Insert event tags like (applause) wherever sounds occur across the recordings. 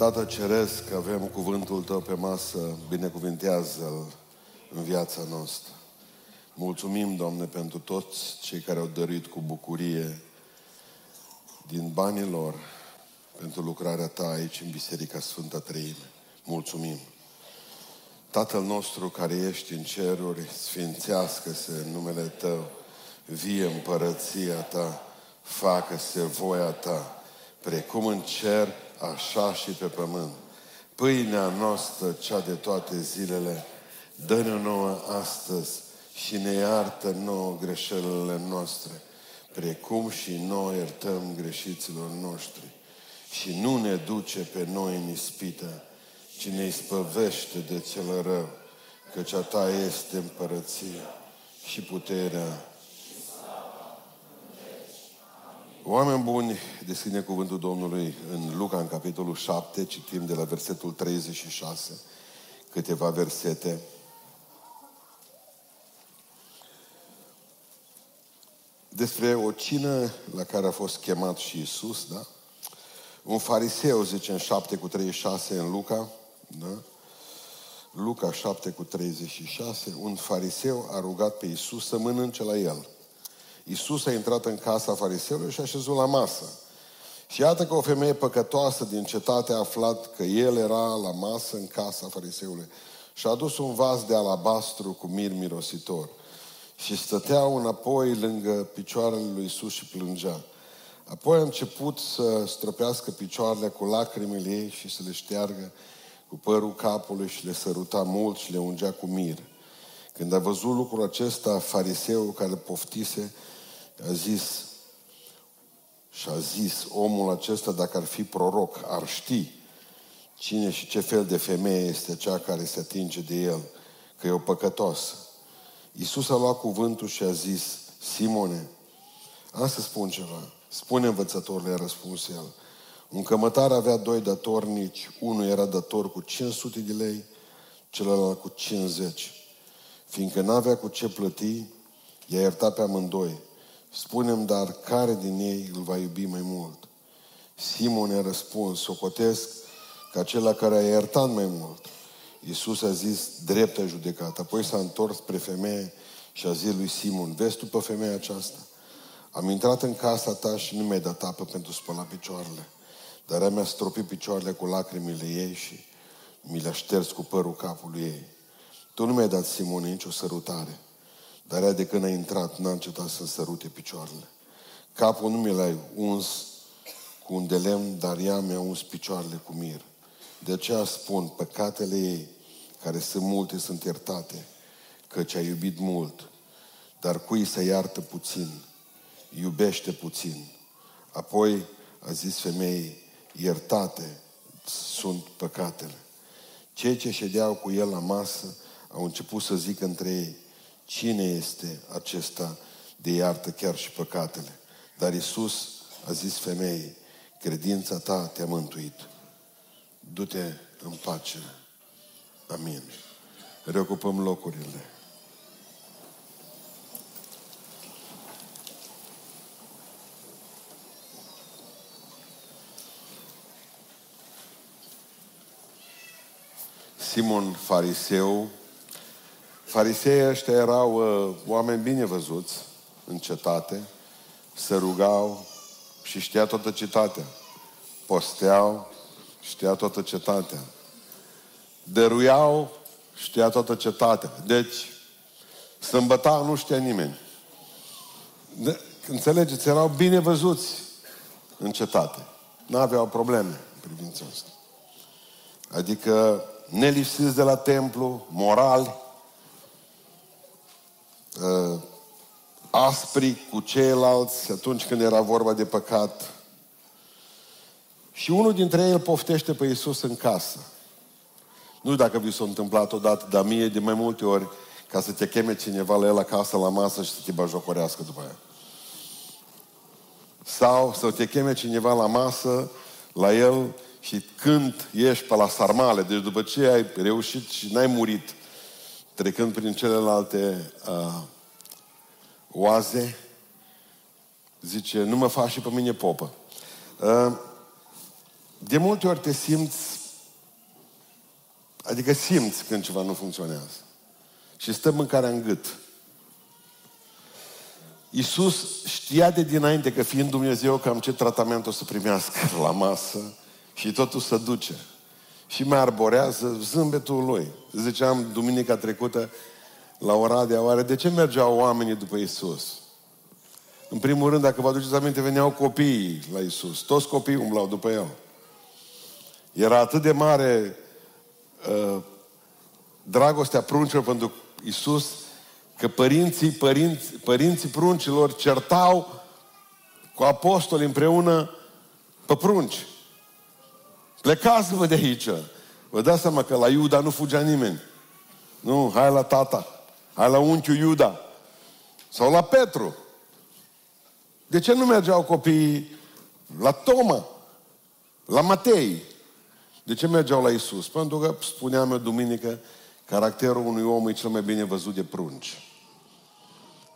Tată Ceresc, avem cuvântul Tău pe masă, binecuvintează-L în viața noastră. Mulțumim, Doamne, pentru toți cei care au dăruit cu bucurie din banii lor pentru lucrarea Ta aici în Biserica Sfânta Treime. Mulțumim! Tatăl nostru care ești în ceruri, sfințească-se în numele Tău, vie împărăția Ta, facă-se voia Ta, precum în cer, așa și pe pământ. Pâinea noastră, cea de toate zilele, dă-ne nouă astăzi și ne iartă nouă greșelile noastre, precum și noi iertăm greșiților noștri. Și nu ne duce pe noi în ispită, ci ne ispăvește de cel rău, căci a ta este împărăția și puterea. Oameni buni, deschide cuvântul Domnului în Luca, în capitolul 7, citim de la versetul 36, câteva versete. Despre o cină la care a fost chemat și Isus, da? Un fariseu, zice în 7 cu 36 în Luca, da? Luca 7 cu 36, un fariseu a rugat pe Isus să mănânce la el. Isus a intrat în casa fariseului și a șezut la masă. Și iată că o femeie păcătoasă din cetate a aflat că el era la masă în casa fariseului și a adus un vas de alabastru cu mir mirositor. Și stătea înapoi lângă picioarele lui Isus și plângea. Apoi a început să stropească picioarele cu lacrimile ei și să le șteargă cu părul capului și le săruta mult și le ungea cu mir. Când a văzut lucrul acesta, fariseul care poftise, a zis și a zis, omul acesta, dacă ar fi proroc, ar ști cine și ce fel de femeie este cea care se atinge de el, că e o păcătoasă. Iisus a luat cuvântul și a zis, Simone, am să spun ceva. Spune învățătorul, a răspuns el. Un cămătar avea doi datornici, unul era dator cu 500 de lei, celălalt cu 50. Fiindcă n-avea cu ce plăti, i-a iertat pe amândoi. Spunem, dar care din ei îl va iubi mai mult? Simon a răspuns, socotesc că acela care a iertat mai mult. Iisus a zis, dreptă judecată. Apoi s-a întors spre femeie și a zis lui Simon, vezi tu pe femeia aceasta? Am intrat în casa ta și nu mi-ai dat apă pentru spăla picioarele. Dar ea mi-a stropit picioarele cu lacrimile ei și mi le-a șters cu părul capului ei. Tu nu mi-ai dat, Simone, nicio sărutare. Dar ea de când a intrat n-a încetat să sărute picioarele. Capul nu mi l-ai uns cu un de lemn, dar ea mi-a uns picioarele cu mir. De aceea spun, păcatele ei, care sunt multe, sunt iertate, căci a iubit mult. Dar cui să iartă puțin, iubește puțin. Apoi a zis femeii, iertate sunt păcatele. Cei ce ședeau cu el la masă au început să zică între ei, cine este acesta de iartă chiar și păcatele? Dar Isus a zis femeii, credința ta te-a mântuit. Du-te în pace. Amin. Reocupăm locurile. Simon Fariseu. Fariseii ăștia erau uh, oameni bine văzuți în cetate, se rugau și știa toată cetatea. Posteau, știa toată cetatea. Dăruiau, știa toată cetatea. Deci, sâmbăta nu știa nimeni. De, înțelegeți, erau bine văzuți în cetate. Nu aveau probleme în privința asta. Adică nelipsiți de la templu, morali, uh, aspri cu ceilalți atunci când era vorba de păcat. Și unul dintre ei îl poftește pe Iisus în casă. Nu știu dacă vi s-a întâmplat odată, dar mie de mai multe ori ca să te cheme cineva la el acasă la masă și să te bajocorească după aia. Sau să te cheme cineva la masă, la el și când ești pe la sarmale, deci după ce ai reușit și n-ai murit, trecând prin celelalte uh, oaze, zice, nu mă faci și pe mine popă. Uh, De multe ori te simți, adică simți când ceva nu funcționează. Și stă mâncarea în gât. Iisus știa de dinainte că fiind Dumnezeu cam ce tratament o să primească la masă și totul se duce. Și mai arborează zâmbetul lui. Ziceam duminica trecută la Oradea, oare de ce mergeau oamenii după Isus? În primul rând, dacă vă aduceți aminte, veneau copiii la Isus. Toți copiii umblau după El. Era atât de mare uh, dragostea pruncilor pentru Isus, că părinții, părinți, părinții pruncilor certau cu apostoli împreună pe prunci. Plecați-vă de aici. Vă dați seama că la Iuda nu fugea nimeni. Nu, hai la tata. Hai la unchiul Iuda. Sau la Petru. De ce nu mergeau copiii la Toma? La Matei? De ce mergeau la Isus? Pentru că, spuneam eu duminică, caracterul unui om e cel mai bine văzut de prunci.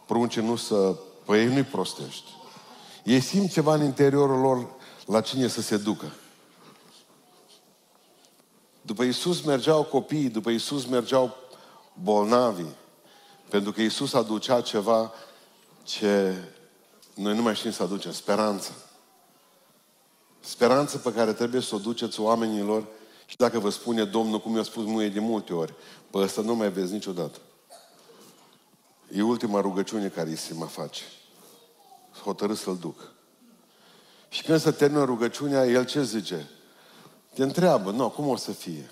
Prunci nu să... Păi ei nu-i prostești. Ei simt ceva în interiorul lor la cine să se ducă. După Isus mergeau copiii, după Isus mergeau bolnavii. Pentru că Isus aducea ceva ce noi nu mai știm să aducem, speranță. Speranță pe care trebuie să o duceți oamenilor și dacă vă spune Domnul, cum i-a spus muie de multe ori, pe ăsta nu mai vezi niciodată. E ultima rugăciune care îi se mă face. Hotărât să-l duc. Și când se termină rugăciunea, el ce zice? Te întreabă, nu, cum o să fie?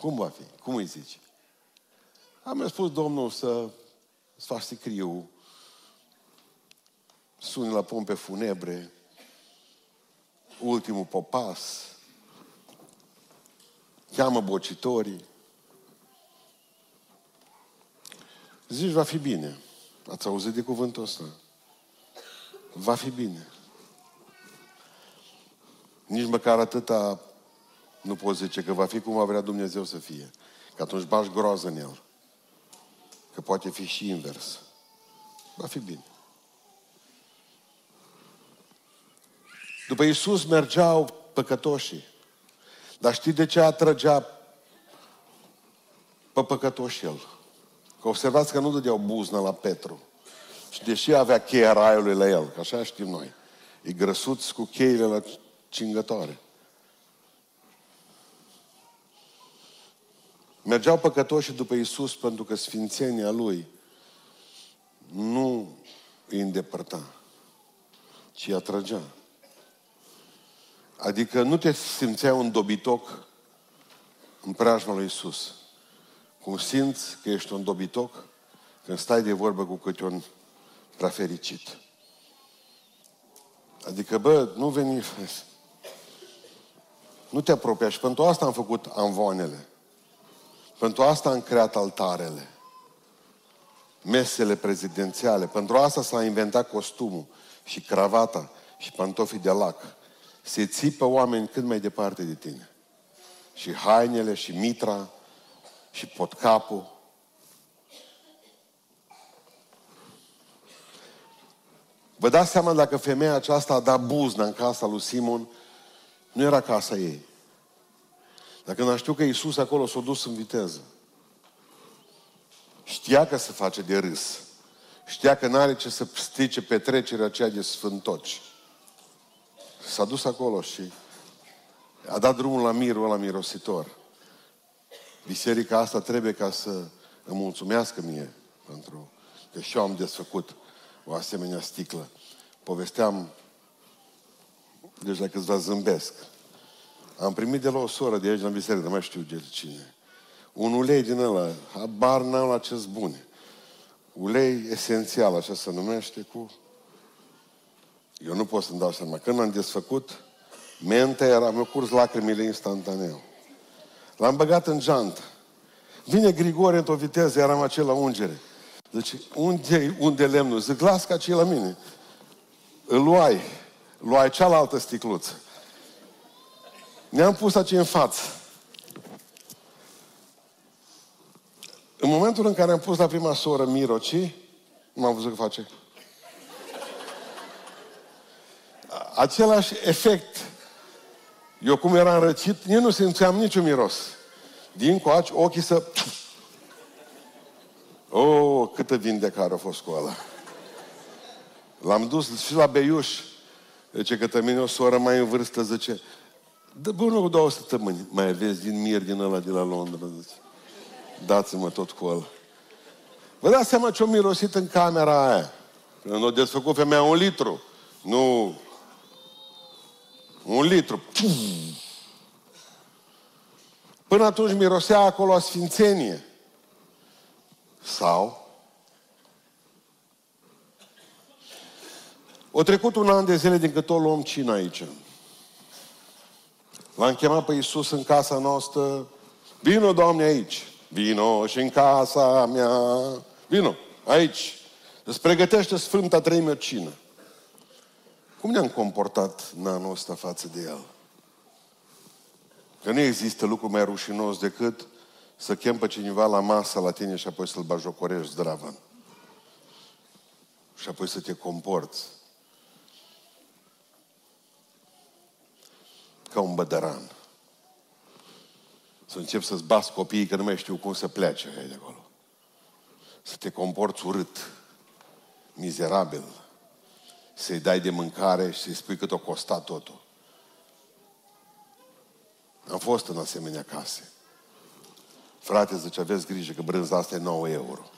Cum va fi? Cum îi zici? Am spus Domnul să să faci sicriu, suni la pompe funebre, ultimul popas, cheamă bocitorii. Zici, va fi bine. Ați auzit de cuvântul ăsta? Va fi bine. Nici măcar atâta nu poți zice că va fi cum va vrea Dumnezeu să fie. Că atunci bași groază în el. Că poate fi și invers. Va fi bine. După Iisus mergeau păcătoșii. Dar știi de ce atrăgea pe păcătoși el? Că observați că nu dădeau buznă la Petru. Și deși avea cheia raiului la el, că așa știm noi, e grăsuț cu cheile la cingătoare. Mergeau păcătoși după Isus pentru că sfințenia Lui nu îi îndepărta, ci îi atrăgea. Adică nu te simțeai un dobitoc în preajma lui Isus. Cum simți că ești un dobitoc când stai de vorbă cu câte un prea fericit. Adică, bă, nu veni... Nu te apropia și pentru asta am făcut anvoanele. Pentru asta am creat altarele. Mesele prezidențiale. Pentru asta s-a inventat costumul și cravata și pantofii de lac se ții pe oameni cât mai departe de tine. Și hainele, și mitra, și potcapul. Vă dați seama dacă femeia aceasta a dat buzna în casa lui Simon, nu era casa ei. Dacă nu știu că Iisus acolo s-a dus în viteză. Știa că se face de râs. Știa că n-are ce să strice petrecerea aceea de sfântoci. S-a dus acolo și a dat drumul la mirul ăla mirositor. Biserica asta trebuie ca să îmi mulțumească mie pentru că și eu am desfăcut o asemenea sticlă. Povesteam, deci la câțiva zâmbesc. Am primit de la o soră de aici la biserică, nu mai știu de cine. Un ulei din ăla, habar n-am la ce bune. Ulei esențial, așa se numește, cu eu nu pot să-mi dau seama. Când am desfăcut, menta era, mi-au curs lacrimile instantaneu. L-am băgat în geantă. Vine Grigore într-o viteză, eram acela ungere. Deci, unde, unde lemnul? Zic, las ca la mine. Îl luai. Luai cealaltă sticluță. Ne-am pus aici în față. În momentul în care am pus la prima soră Miroci, nu am văzut că face același efect Eu cum eram răcit, nici nu simțeam niciun miros. Din coaci, ochii să... Oh, câtă vindecare a fost cu ăla. L-am dus și la Beiuș. Zice că mine o soră mai în vârstă, zice, dă bună cu două săptămâni. Mai aveți din mir din ăla de la Londra, zice. Dați-mă tot cu ăla. Vă dați seama ce-o mirosit în camera aia. Când o desfăcut femeia un litru. Nu un litru. Până atunci mirosea acolo a sfințenie. Sau O trecut un an de zile din cât o luăm cina aici. L-am chemat pe Iisus în casa noastră. Vino, Doamne, aici. Vino și în casa mea. Vino, aici. Îți pregătește Sfânta Treime cină. Cum ne-am comportat în anul ăsta față de El? Că nu există lucru mai rușinos decât să chem pe cineva la masă la tine și apoi să-l bajocorești zdravăn. Și apoi să te comporți ca un bădăran. Să încep să-ți bați copiii că nu mai știu cum să plece de acolo. Să te comporți urât, mizerabil, să-i dai de mâncare și să-i spui cât o costa totul. Am fost în asemenea case. Frate, zice, aveți grijă că brânza asta e 9 euro.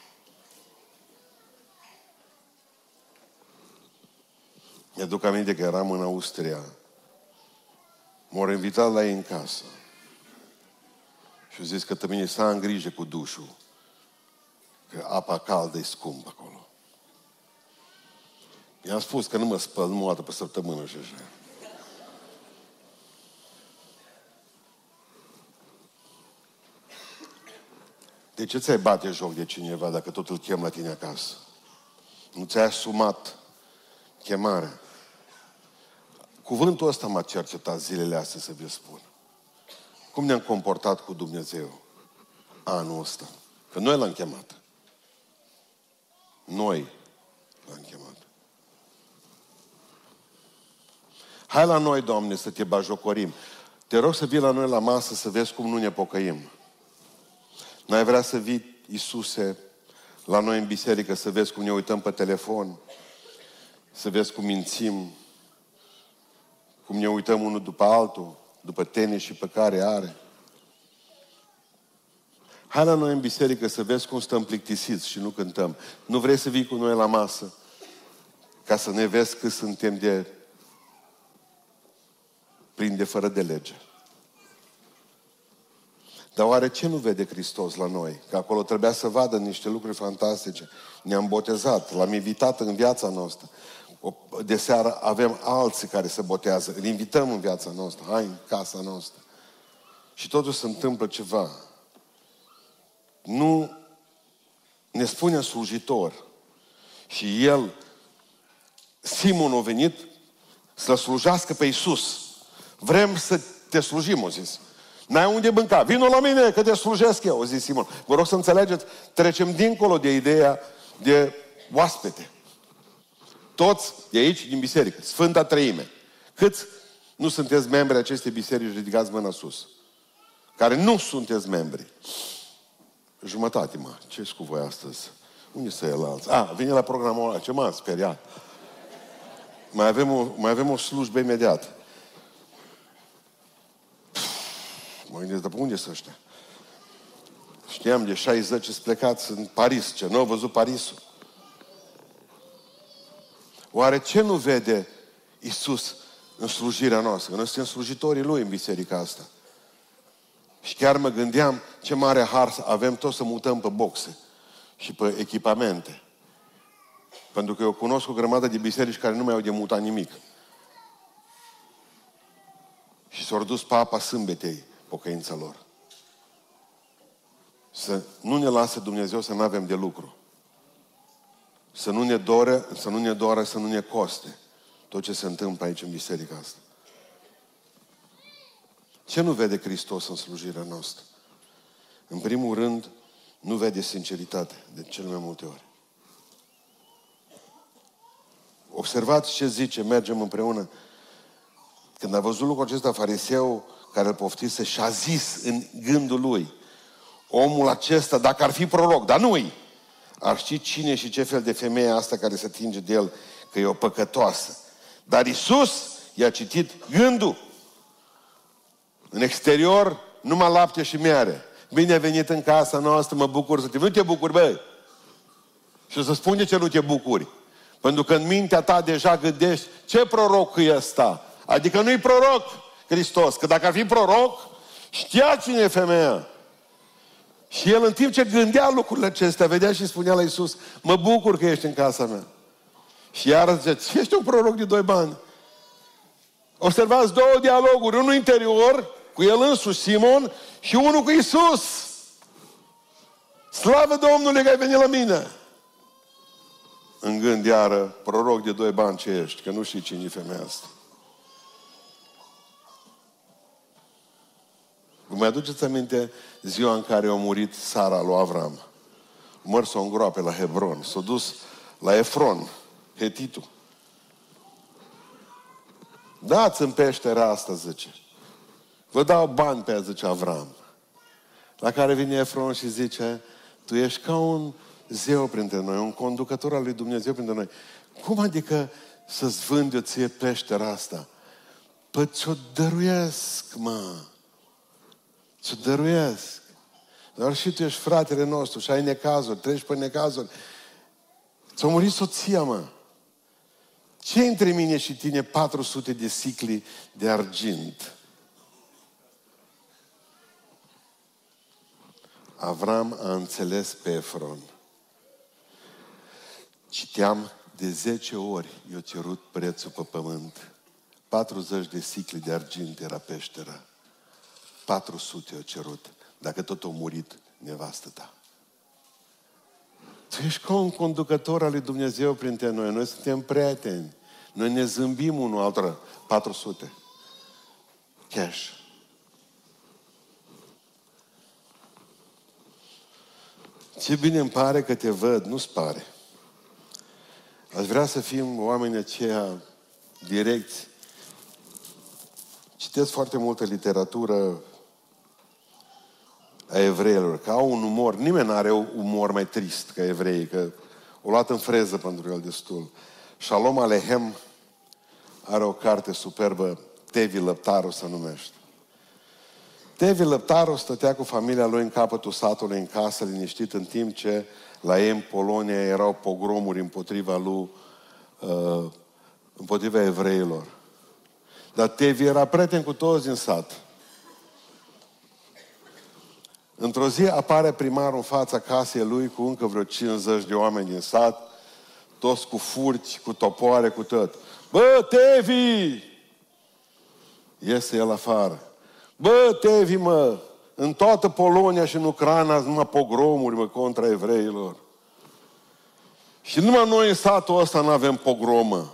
Mi-aduc aminte că eram în Austria. M-au invitat la ei în casă. Și au zis că tămine să am grijă cu dușul. Că apa caldă e scumpă acolo. I-am spus că nu mă spăl numai o dată pe săptămână și așa. De ce ți-ai bate joc de cineva dacă tot îl chem la tine acasă? Nu ți-ai asumat chemarea. Cuvântul ăsta m-a cercetat zilele astea să vă spun. Cum ne-am comportat cu Dumnezeu anul ăsta? Că noi l-am chemat. Noi l-am chemat. Hai la noi, Doamne, să te bajocorim. Te rog să vii la noi la masă să vezi cum nu ne pocăim. N-ai vrea să vii, Iisuse, la noi în biserică să vezi cum ne uităm pe telefon, să vezi cum mințim, cum ne uităm unul după altul, după tenis și pe care are. Hai la noi în biserică să vezi cum stăm plictisiți și nu cântăm. Nu vrei să vii cu noi la masă ca să ne vezi cât suntem de prinde fără de lege. Dar oare ce nu vede Hristos la noi? Că acolo trebuia să vadă niște lucruri fantastice. Ne-am botezat, l-am invitat în viața noastră. De seară avem alții care se botează. Îl invităm în viața noastră. Hai în casa noastră. Și totuși se întâmplă ceva. Nu ne spune slujitor. Și el, Simon a venit să slujească pe Iisus. Vrem să te slujim, o zis. N-ai unde mânca. Vino la mine că te slujesc eu, o zis Simon. Vă rog să înțelegeți, trecem dincolo de ideea de oaspete. Toți de aici, din biserică. Sfânta Treime. Câți nu sunteți membri acestei biserici, ridicați mâna sus. Care nu sunteți membri. Jumătate, mă. ce cu voi astăzi? Unde să el alți? A, vine la programul ăla. Ce m-a speriat? Mai avem o, mai avem o slujbă imediat. Mă gândesc, dar pe unde sunt ăștia? Știam de 60 sunt plecați în Paris. Ce nu au văzut Parisul? Oare ce nu vede Isus în slujirea noastră? Că noi suntem slujitorii Lui în biserica asta. Și chiar mă gândeam ce mare har avem tot să mutăm pe boxe și pe echipamente. Pentru că eu cunosc o grămadă de biserici care nu mai au de mutat nimic. Și s-au dus papa sâmbetei pocăința lor. Să nu ne lase Dumnezeu să nu avem de lucru. Să nu ne dore, să nu ne doară, să nu ne coste tot ce se întâmplă aici în biserica asta. Ce nu vede Hristos în slujirea noastră? În primul rând, nu vede sinceritate de cel mai multe ori. Observați ce zice, mergem împreună. Când a văzut lucrul acesta, fariseu care îl poftise și a zis în gândul lui, omul acesta, dacă ar fi proroc, dar nu-i, ar ști cine și ce fel de femeie asta care se atinge de el, că e o păcătoasă. Dar Isus i-a citit gândul. În exterior, numai lapte și miere. Bine a venit în casa noastră, mă bucur să te... Nu te bucuri, băi! Și o să spun de ce nu te bucuri. Pentru că în mintea ta deja gândești ce proroc e ăsta. Adică nu-i proroc Hristos. Că dacă ar fi proroc, știa cine e femeia. Și el în timp ce gândea lucrurile acestea, vedea și spunea la Iisus, mă bucur că ești în casa mea. Și iar zice, ești un proroc de doi bani. Observați două dialoguri, unul interior, cu el însuși, Simon, și unul cu Isus. Slavă Domnului că ai venit la mine! În gând iară, proroc de doi bani ce ești, că nu știi cine e femeia asta. Vă mai aduceți aminte ziua în care a murit Sara lui Avram? Măr s-o îngroape la Hebron. S-a dus la Efron, Hetitul. Dați în peștera asta, zice. Vă dau bani pe ea, zice Avram. La care vine Efron și zice, tu ești ca un zeu printre noi, un conducător al lui Dumnezeu printre noi. Cum adică să-ți vând eu ție peștera asta? Păi ți-o dăruiesc, mă. Ți-o dăruiesc. Dar și tu ești fratele nostru și ai necazuri, treci pe necazuri. Ți-a murit soția, mă. Ce între mine și tine 400 de sicli de argint? Avram a înțeles pe Efron. Citeam de 10 ori, i-a cerut prețul pe pământ. 40 de sicli de argint era peștera. 400 i-a cerut, dacă tot a murit nevastă ta. Tu ești ca un conducător al lui Dumnezeu printre noi. Noi suntem prieteni. Noi ne zâmbim unul altora. 400. Cash. Ce bine îmi pare că te văd, nu-ți pare. Aș vrea să fim oameni aceia direcți. Citesc foarte multă literatură a evreilor, că au un umor. Nimeni nu are un umor mai trist ca evrei, că o luat în freză pentru el destul. Shalom Alehem are o carte superbă, Tevi Lăptaru se numește. Tevi Lăptaru stătea cu familia lui în capătul satului, în casă, liniștit, în timp ce la ei în Polonia erau pogromuri împotriva lui, uh, împotriva evreilor. Dar Tevi era prieten cu toți din sat. Într-o zi apare primarul în fața casei lui cu încă vreo 50 de oameni din sat, toți cu furci, cu topoare, cu tot. Bă, Tevi! Iese el afară. Bă, Tevi, mă, în toată Polonia și în Ucraina sunt numai pogromuri, mă, contra evreilor. Și numai noi în satul ăsta nu avem pogromă.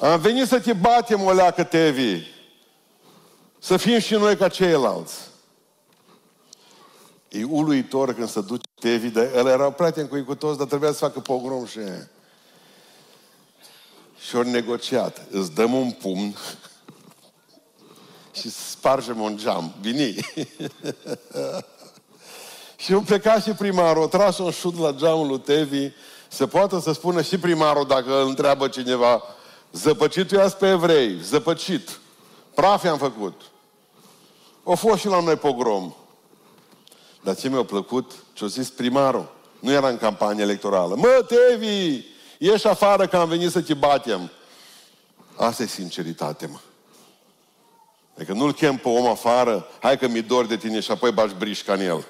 Am venit să te batem, o leacă, Tevi. Să fim și noi ca ceilalți. E uluitor când se duce Tevi, dar el era prieten cu ei cu toți, dar trebuia să facă pogrom și Și ori negociat. Îți dăm un pumn (laughs) și spargem un geam. Vini. (laughs) și eu pleca și primarul, a tras un șut la geamul lui Tevi, se poate să spună și primarul dacă îl întreabă cineva, zăpăcit pe evrei, zăpăcit. Prafe am făcut. O fost și la noi pogrom. Dar ce mi-a plăcut, ce-a zis primarul, nu era în campanie electorală. Mă, Tevi, ieși afară că am venit să te batem. Asta e sinceritate, mă. Adică nu-l chem pe om afară, hai că mi dor de tine și apoi bași brișca în el.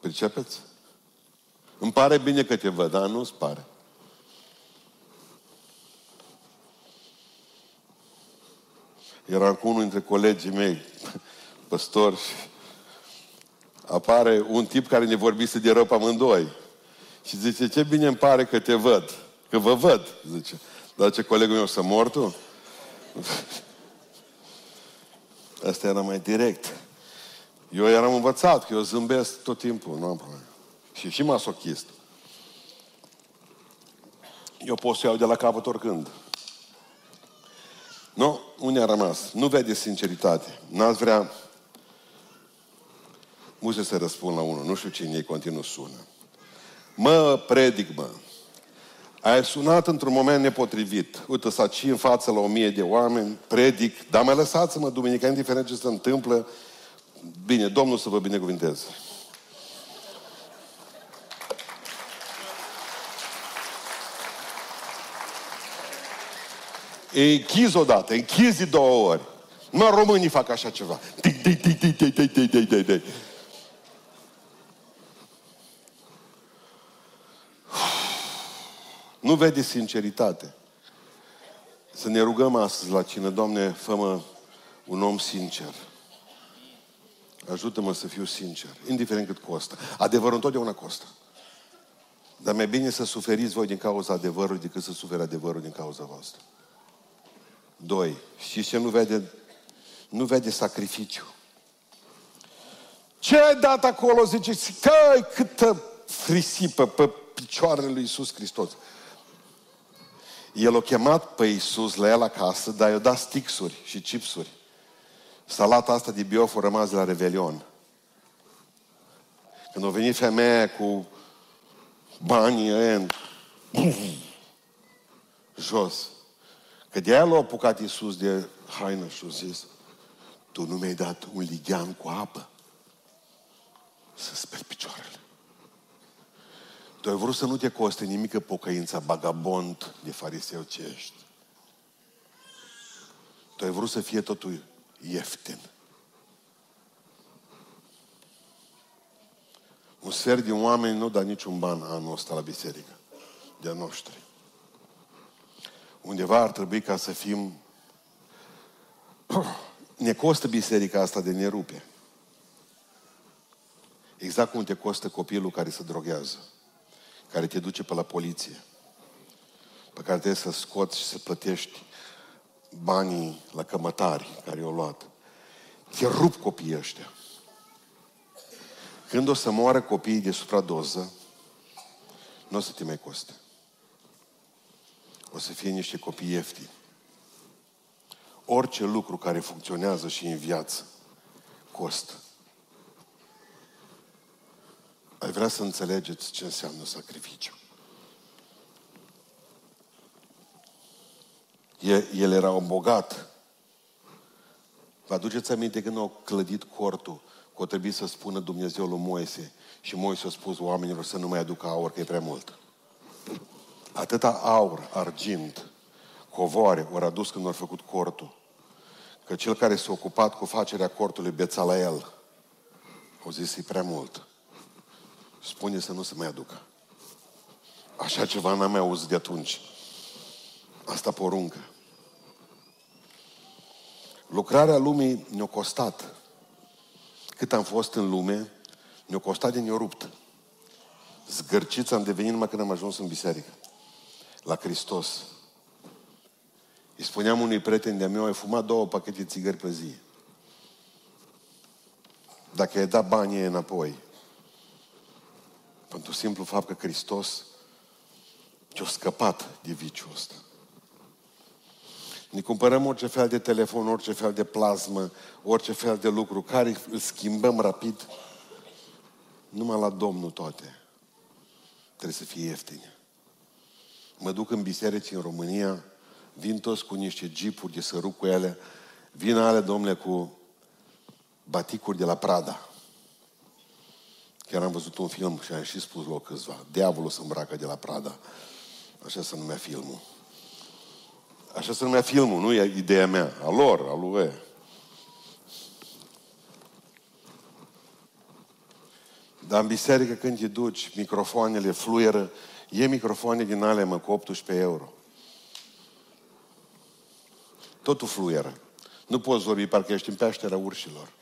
Pricepeți? Îmi pare bine că te văd, dar nu-ți pare. Era cu unul dintre colegii mei, (laughs) păstori, și apare un tip care ne vorbise de rău pe amândoi. Și zice, ce bine îmi pare că te văd. Că vă văd, zice. Dar ce colegul meu să mor tu? Asta era mai direct. Eu eram învățat că eu zâmbesc tot timpul, nu am probleme. Și și masochist. Eu pot să iau de la capăt oricând. Nu? Unde a rămas? Nu vede sinceritate. N-ați vrea... Muze să răspund la unul. Nu știu cine e, continuu sună. Mă, predic, mă. Ai sunat într-un moment nepotrivit. Uite, să ci în față la o mie de oameni, predic, dar mai lăsați-mă duminica, indiferent ce se întâmplă. Bine, Domnul să vă binecuvinteze. E închis odată, e închis de două ori. Numai românii fac așa ceva. Nu vede sinceritate. Să ne rugăm astăzi la cine, Doamne, fă un om sincer. Ajută-mă să fiu sincer, indiferent cât costă. Adevărul întotdeauna costă. Dar mai bine să suferiți voi din cauza adevărului decât să suferi adevărul din cauza voastră. Doi. Și ce nu vede? Nu vede sacrificiu. Ce ai dat acolo? Zice, că câtă frisipă pe picioarele lui Iisus Hristos. El a chemat pe Iisus la el acasă, dar i-a dat stixuri și chipsuri. Salata asta de biof a rămas de la Revelion. Când a venit femeia cu banii în jos. Că de aia l-a apucat Iisus de haină și a zis, tu nu mi-ai dat un lighean cu apă să speli picioarele. Tu ai vrut să nu te coste nimică pocăința bagabond de fariseu ce ești. Tu ai vrut să fie totul ieftin. Un sfert din oameni nu da niciun ban anul ăsta la biserică. De-a noștri. Undeva ar trebui ca să fim... (clears throat) Ne costă biserica asta de ne rupe. Exact cum te costă copilul care se droghează, care te duce pe la poliție, pe care trebuie să scoți și să plătești banii la cămătari care i-au luat. Te rup copiii ăștia. Când o să moară copiii de supradoză, nu o să te mai coste. O să fie niște copii ieftini. Orice lucru care funcționează și în viață costă. Ai vrea să înțelegeți ce înseamnă sacrificiu. El era un bogat. Vă aduceți aminte când au clădit cortul, că o trebuie să spună Dumnezeu lui Moise și Moise a spus oamenilor să nu mai aducă aur, că e prea mult. Atâta aur, argint, covoare au adus când au făcut cortul. Că cel care s-a ocupat cu facerea cortului Bețalael, au zis, e prea mult. Spune să nu se mai aducă. Așa ceva n-am mai auzit de atunci. Asta poruncă. Lucrarea lumii ne-a costat. Cât am fost în lume, ne-a costat de ne-a rupt. Zgârciți am devenit numai când am ajuns în biserică. La Hristos. Îi spuneam unui prieten de-a meu, ai fumat două pachete țigări pe zi. Dacă ai dat banii înapoi, pentru simplu fapt că Hristos ce-a scăpat de viciul ăsta. Ne cumpărăm orice fel de telefon, orice fel de plasmă, orice fel de lucru, care îl schimbăm rapid. Numai la Domnul toate. Trebuie să fie ieftine. Mă duc în biserici în România, vin toți cu niște jeepuri de săruc cu ele, vin ale, domnule, cu baticuri de la Prada. Chiar am văzut un film și am și spus la câțiva. Diavolul se îmbracă de la Prada. Așa se numea filmul. Așa se numea filmul, nu e ideea mea. A lor, a lui Dar în biserică când te duci, microfoanele fluieră, e microfoane din ale, mă, cu 18 euro. Totul fluieră. Nu poți vorbi, parcă ești în peștera urșilor.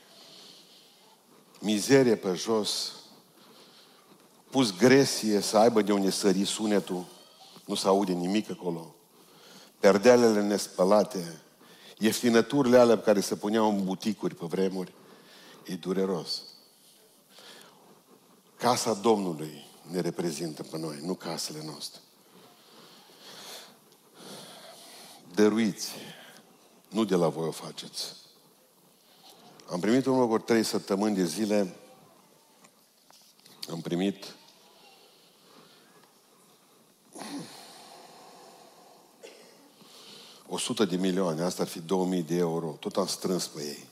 Mizerie pe jos, pus gresie să aibă de unde sări sunetul, nu se aude nimic acolo perdealele nespălate, ieftinăturile alea care se puneau în buticuri pe vremuri, e dureros. Casa Domnului ne reprezintă pe noi, nu casele noastre. Dăruiți. Nu de la voi o faceți. Am primit în urmă trei săptămâni de zile, am primit o sută de milioane, asta ar fi 2000 de euro, tot am strâns pe ei,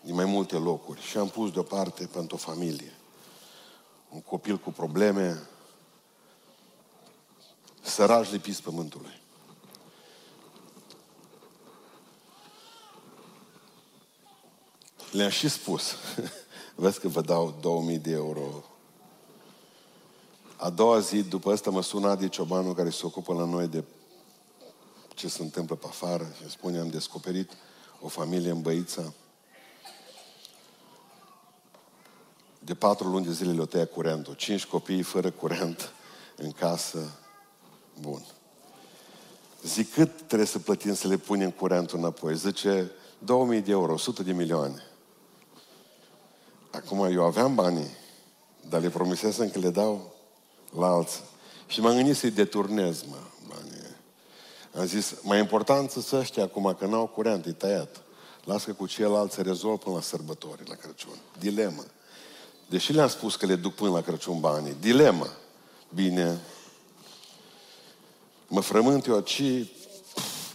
din mai multe locuri și am pus deoparte pentru o familie. Un copil cu probleme, sărași lipiți pământului. Le-am și spus. (laughs) Vezi că vă dau 2000 de euro. A doua zi, după asta, mă sună Adi Ciobanul, care se ocupă la noi de ce se întâmplă pe afară și îmi spune, am descoperit o familie în Băița. De patru luni de zile le-o tăia curentul. Cinci copii fără curent în casă. Bun. Zic, cât trebuie să plătim să le punem curentul înapoi? Zice, 2000 de euro, 100 de milioane. Acum eu aveam banii, dar le promisesem că le dau la alții. Și m-am gândit să-i deturnez, mă, banii. Am zis, mai important să ăștia acum, că n-au curent, e tăiat. Lasă că cu ceilalți se rezolv până la sărbători, la Crăciun. Dilemă. Deși le-am spus că le duc până la Crăciun banii. Dilemă. Bine. Mă frământ eu, ci...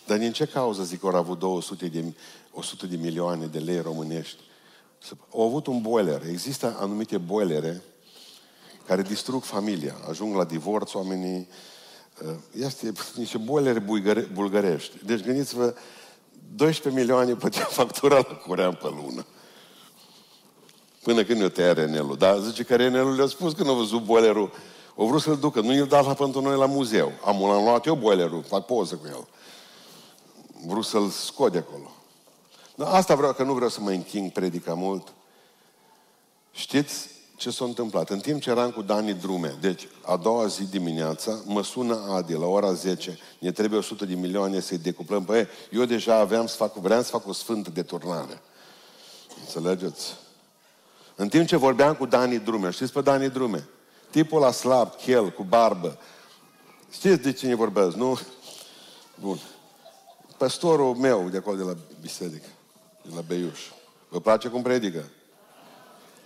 Dar din ce cauză, zic, au avut 200 de, 100 de milioane de lei românești? Au avut un boiler. Există anumite boilere care distrug familia. Ajung la divorț oamenii. Uh, este (laughs) niște boilere bulgărești. Deci gândiți-vă, 12 milioane plătea factura la curent pe lună. Până când eu tăia Renelul. Dar zice că Renelul le-a spus că nu a văzut boilerul. O vrut să-l ducă. Nu i-l dat la pentru noi la muzeu. Am, l-am luat eu boilerul, fac poză cu el. Vrut să-l scot de acolo. Dar asta vreau, că nu vreau să mă înching predica mult. Știți ce s-a întâmplat? În timp ce eram cu Dani Drume, deci a doua zi dimineața, mă sună Adi la ora 10, ne trebuie 100 de milioane să-i decuplăm pe ei. Eu deja aveam să fac, vreau să fac o sfântă de turnare. Înțelegeți? În timp ce vorbeam cu Dani Drume, știți pe Dani Drume? Tipul la slab, chel, cu barbă. Știți de cine vorbesc, nu? Bun. Pastorul meu de acolo de la biserică de la Beiuș. Vă place cum predică?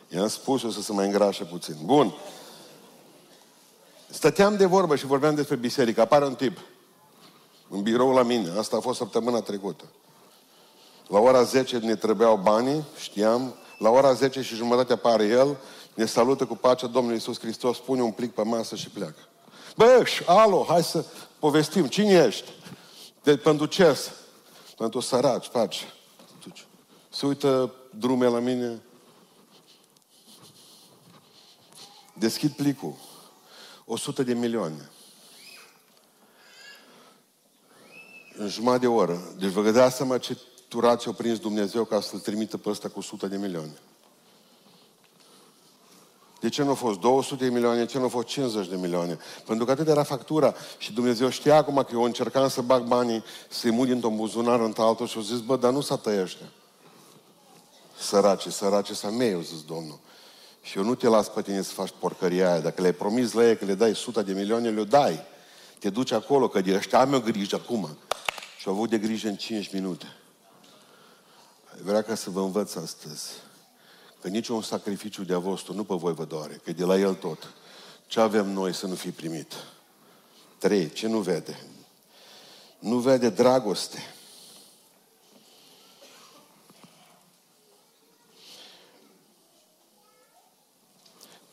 I-am spus o să se mai îngrașe puțin. Bun. Stăteam de vorbă și vorbeam despre biserică. Apare un tip în birou la mine. Asta a fost săptămâna trecută. La ora 10 ne trebuiau banii, știam. La ora 10 și jumătate apare el, ne salută cu pacea Domnului Iisus Hristos, pune un plic pe masă și pleacă. Bă, alo, hai să povestim. Cine ești? De, pentru ce? Pentru săraci, pace. Se uită drume la mine. Deschid plicul. 100 de milioane. În jumătate de oră. Deci vă gădeați seama ce turați o prins Dumnezeu ca să-l trimită pe ăsta cu 100 de milioane. De ce nu au fost 200 de milioane? De ce nu au fost 50 de milioane? Pentru că atât era factura și Dumnezeu știa acum că eu încercam să bag banii, să-i mut dintr-un buzunar în altul și au zis, bă, dar nu s-a tăiește sărace, sărace să mei, eu zis Domnul. Și eu nu te las pe tine să faci porcăria aia. Dacă le-ai promis la ei că le dai suta de milioane, le dai. Te duci acolo, că de ăștia am eu grijă acum. Și au avut de grijă în 5 minute. Vreau ca să vă învăț astăzi că niciun sacrificiu de-a vostru nu pe voi vă doare, că de la el tot. Ce avem noi să nu fi primit? Trei. Ce nu vede? Nu vede dragoste.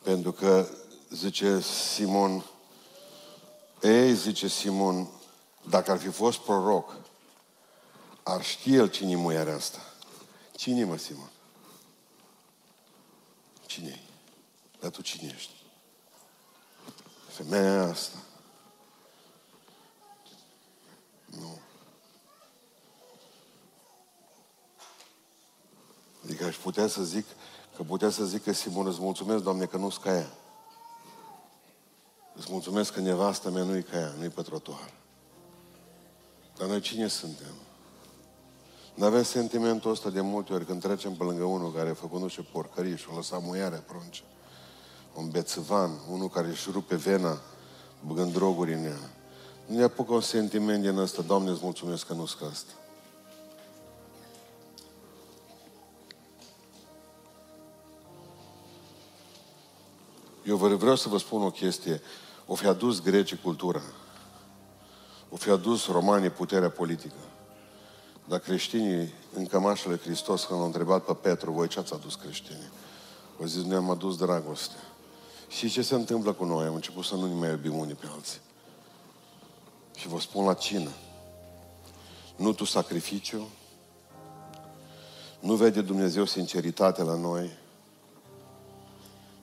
Pentru că, zice Simon, ei, zice Simon, dacă ar fi fost proroc, ar ști el cine muiarea asta. Cine mă, Simon? cine -i? Dar tu cine ești? Femeia asta. Nu. Adică aș putea să zic Că putea să zică Simon, îți mulțumesc, Doamne, că nu-s ca ea. Îți mulțumesc că nevasta mea nu-i ca ea, nu-i pe trotuar. Dar noi cine suntem? Nu avem sentimentul ăsta de multe ori când trecem pe lângă unul care a făcut nu știu porcării și a lăsat muiare prunce. Un bețăvan, unul care își rupe vena băgând droguri în ea. Nu ne apucă un sentiment din ăsta, Doamne, îți mulțumesc că nu-s ca asta. Eu vreau să vă spun o chestie. O fi adus grecii cultura. O fi adus romanii puterea politică. Dar creștinii, în cămașele Hristos, când l-au întrebat pe Petru, voi ce ați adus creștinii? Au zis, ne-am adus dragoste. Și ce se întâmplă cu noi? Am început să nu ne mai iubim unii pe alții. Și vă spun la cină. Nu tu sacrificiu, nu vede Dumnezeu sinceritate la noi,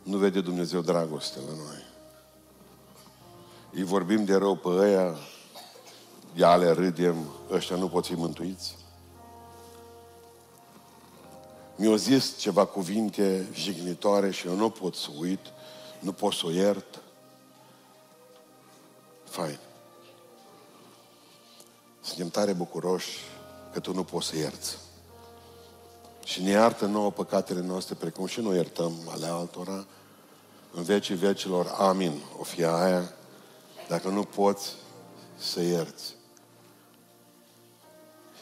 nu vede Dumnezeu dragoste la noi. Îi vorbim de rău pe ăia, de ale râdem, ăștia nu pot fi mântuiți. Mi-au zis ceva cuvinte jignitoare și eu nu pot să uit, nu pot să o iert. Fain. Suntem tare bucuroși că tu nu poți să ierți. Și ne iartă nouă păcatele noastre, precum și noi iertăm ale altora, în vecii vecilor. Amin. O fi aia, dacă nu poți să ierți.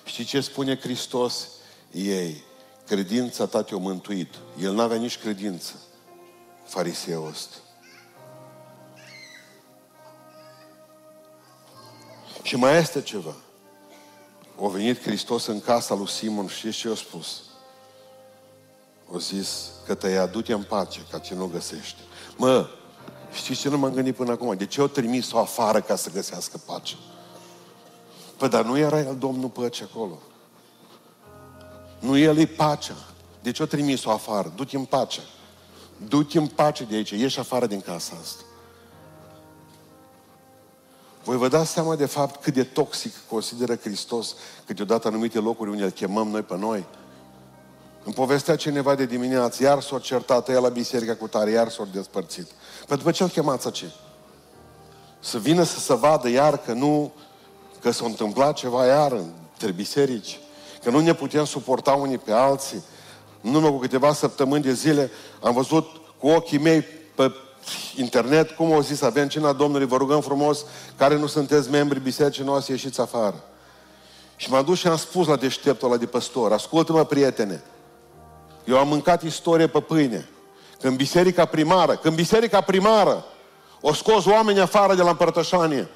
Știi ce spune Hristos ei? Credința ta te-a mântuit. El n-avea nici credință. Fariseul ăsta. Și mai este ceva. A venit Hristos în casa lui Simon și ce a spus? A zis că te du-te în pace, ca ce nu găsește. Mă, știți ce nu m-am gândit până acum? De ce au trimis-o afară ca să găsească pace? Păi, dar nu era el Domnul păce acolo. Nu el e pacea. De ce o trimis-o afară? Du-te în pace. Du-te în pace de aici. Ieși afară din casa asta. Voi vă dați seama de fapt cât de toxic consideră Hristos câteodată anumite locuri unde îl chemăm noi pe noi. Îmi povestea cineva de dimineață, iar s-a certat el la biserica cu tare, iar s-a despărțit. Păi după ce-l chemați ce? Să vină să se vadă iar că nu, că s-a întâmplat ceva iar între biserici, că nu ne putem suporta unii pe alții. În urmă cu câteva săptămâni de zile am văzut cu ochii mei pe internet cum au zis, avem cina Domnului, vă rugăm frumos, care nu sunteți membri bisericii noastre, ieșiți afară. Și m-am dus și am spus la deșteptul ăla de păstor, ascultă-mă, prietene, eu am mâncat istorie pe pâine. Când biserica primară, când biserica primară o scos oamenii afară de la împărtășanie,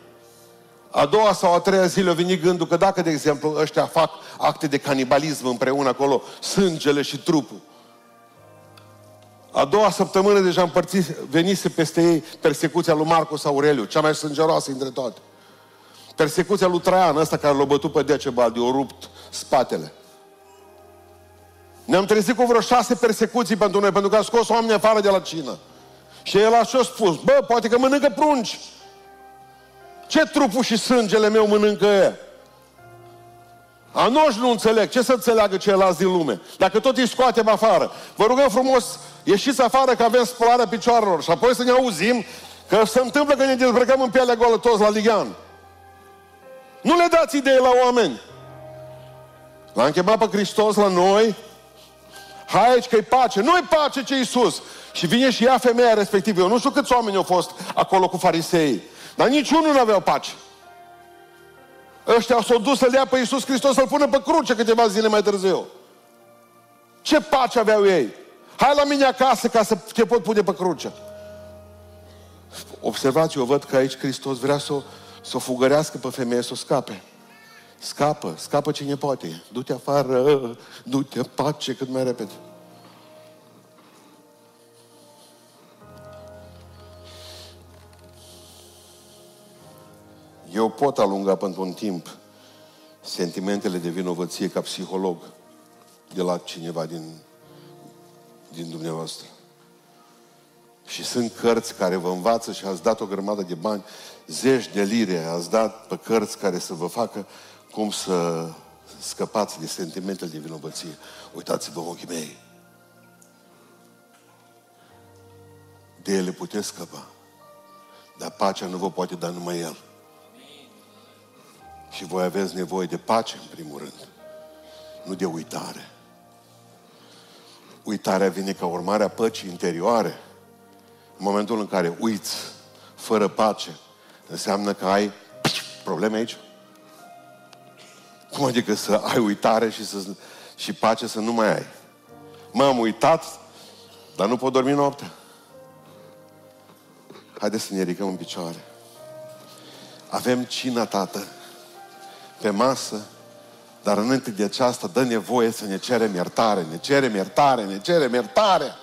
a doua sau a treia zi le-a venit gândul că dacă, de exemplu, ăștia fac acte de canibalism împreună acolo, sângele și trupul, a doua săptămână deja împărțit, venise peste ei persecuția lui Marcus Aureliu, cea mai sângeroasă dintre toate. Persecuția lui Traian, ăsta care l-a bătut pe Decebal, de o rupt spatele. Ne-am trezit cu vreo șase persecuții pentru noi, pentru că a scos oameni afară de la cină. Și el a și spus, bă, poate că mănâncă prunci. Ce trupul și sângele meu mănâncă ea? A noștri nu înțeleg. Ce să înțeleagă ceilalți din lume? Dacă tot îi scoatem afară. Vă rugăm frumos, ieșiți afară că avem spălarea picioarelor. Și apoi să ne auzim că se întâmplă că ne dezbrăcăm în pielea goală toți la ligan. Nu le dați idei la oameni. L-am chemat pe Hristos la noi. Hai aici că e pace. Nu e pace ce Iisus. Și vine și ea femeia respectivă. Eu nu știu câți oameni au fost acolo cu farisei. Dar niciunul nu aveau pace. Ăștia s-au dus să-L ia pe Iisus Hristos să-L pună pe cruce câteva zile mai târziu. Ce pace aveau ei? Hai la mine acasă ca să te pot pune pe cruce. Observați, eu văd că aici Hristos vrea să o, să o fugărească pe femeie, să o scape. Scapă, scapă cine poate. Du-te afară, du-te pace cât mai repede. Eu pot alunga pentru un timp sentimentele de vinovăție ca psiholog de la cineva din, din dumneavoastră. Și sunt cărți care vă învață și ați dat o grămadă de bani, zeci de lire ați dat pe cărți care să vă facă cum să scăpați de sentimentele de vinovăție. Uitați-vă ochii mei. De ele puteți scăpa. Dar pacea nu vă poate da numai El. Și voi aveți nevoie de pace, în primul rând. Nu de uitare. Uitarea vine ca urmare a păcii interioare. În momentul în care uiți fără pace, înseamnă că ai probleme aici. Cum adică să ai uitare și, să, și pace să nu mai ai? M-am uitat, dar nu pot dormi noaptea. Haideți să ne ridicăm în picioare. Avem cina, Tată, pe masă, dar înainte de aceasta dă nevoie să ne cerem iertare, ne cerem iertare, ne cerem iertare.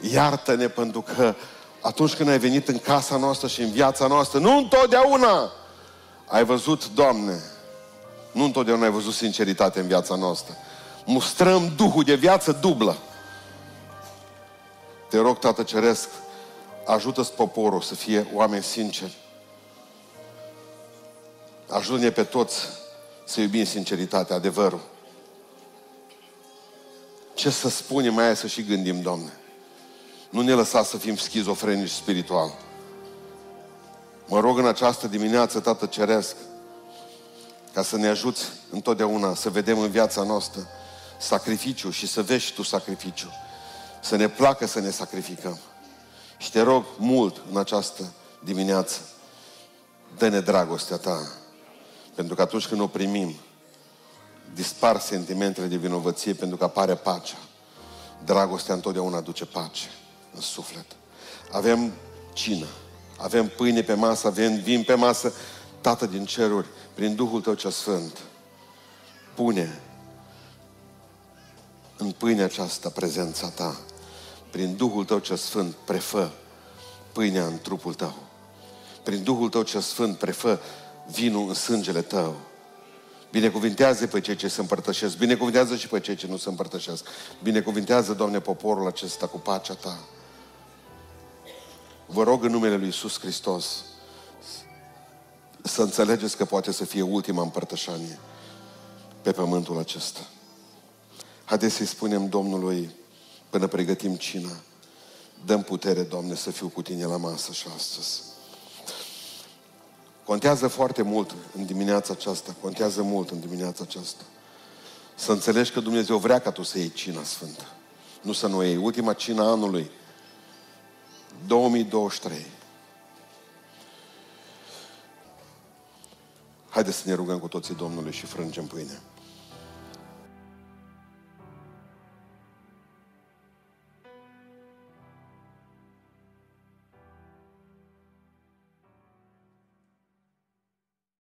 Iartă-ne pentru că atunci când ai venit în casa noastră și în viața noastră, nu întotdeauna ai văzut, Doamne, nu întotdeauna ai văzut sinceritate în viața noastră. Mustrăm Duhul de viață dublă. Te rog, Tată Ceresc, ajută-ți poporul să fie oameni sinceri. Ajută-ne pe toți să iubim sinceritatea, adevărul. Ce să spunem mai să și gândim, Doamne. Nu ne lăsa să fim schizofrenici spiritual. Mă rog în această dimineață, Tată Ceresc, ca să ne ajuți întotdeauna să vedem în viața noastră sacrificiu și să vezi tu sacrificiu. Să ne placă să ne sacrificăm. Și te rog mult în această dimineață, dă-ne dragostea ta. Pentru că atunci când o primim, dispar sentimentele de vinovăție pentru că apare pacea. Dragostea întotdeauna aduce pace în suflet. Avem cină, avem pâine pe masă, avem vin pe masă. Tată din ceruri, prin Duhul Tău cel Sfânt, pune în pâinea aceasta prezența Ta. Prin Duhul Tău cel Sfânt, prefă pâinea în trupul Tău. Prin Duhul Tău cel Sfânt, prefă vinul în sângele Tău. Binecuvintează pe cei ce se împărtășesc. Binecuvintează și pe cei ce nu se împărtășesc. Binecuvintează, Doamne, poporul acesta cu pacea Ta. Vă rog în numele Lui Iisus Hristos să înțelegeți că poate să fie ultima împărtășanie pe pământul acesta. Haideți să-i spunem Domnului până pregătim cina. Dăm putere, Doamne, să fiu cu Tine la masă și astăzi. Contează foarte mult în dimineața aceasta, contează mult în dimineața aceasta. Să înțelegi că Dumnezeu vrea ca tu să iei cina sfântă. Nu să nu iei. Ultima cina anului 2023. Haideți să ne rugăm cu toții Domnului și frângem pâine.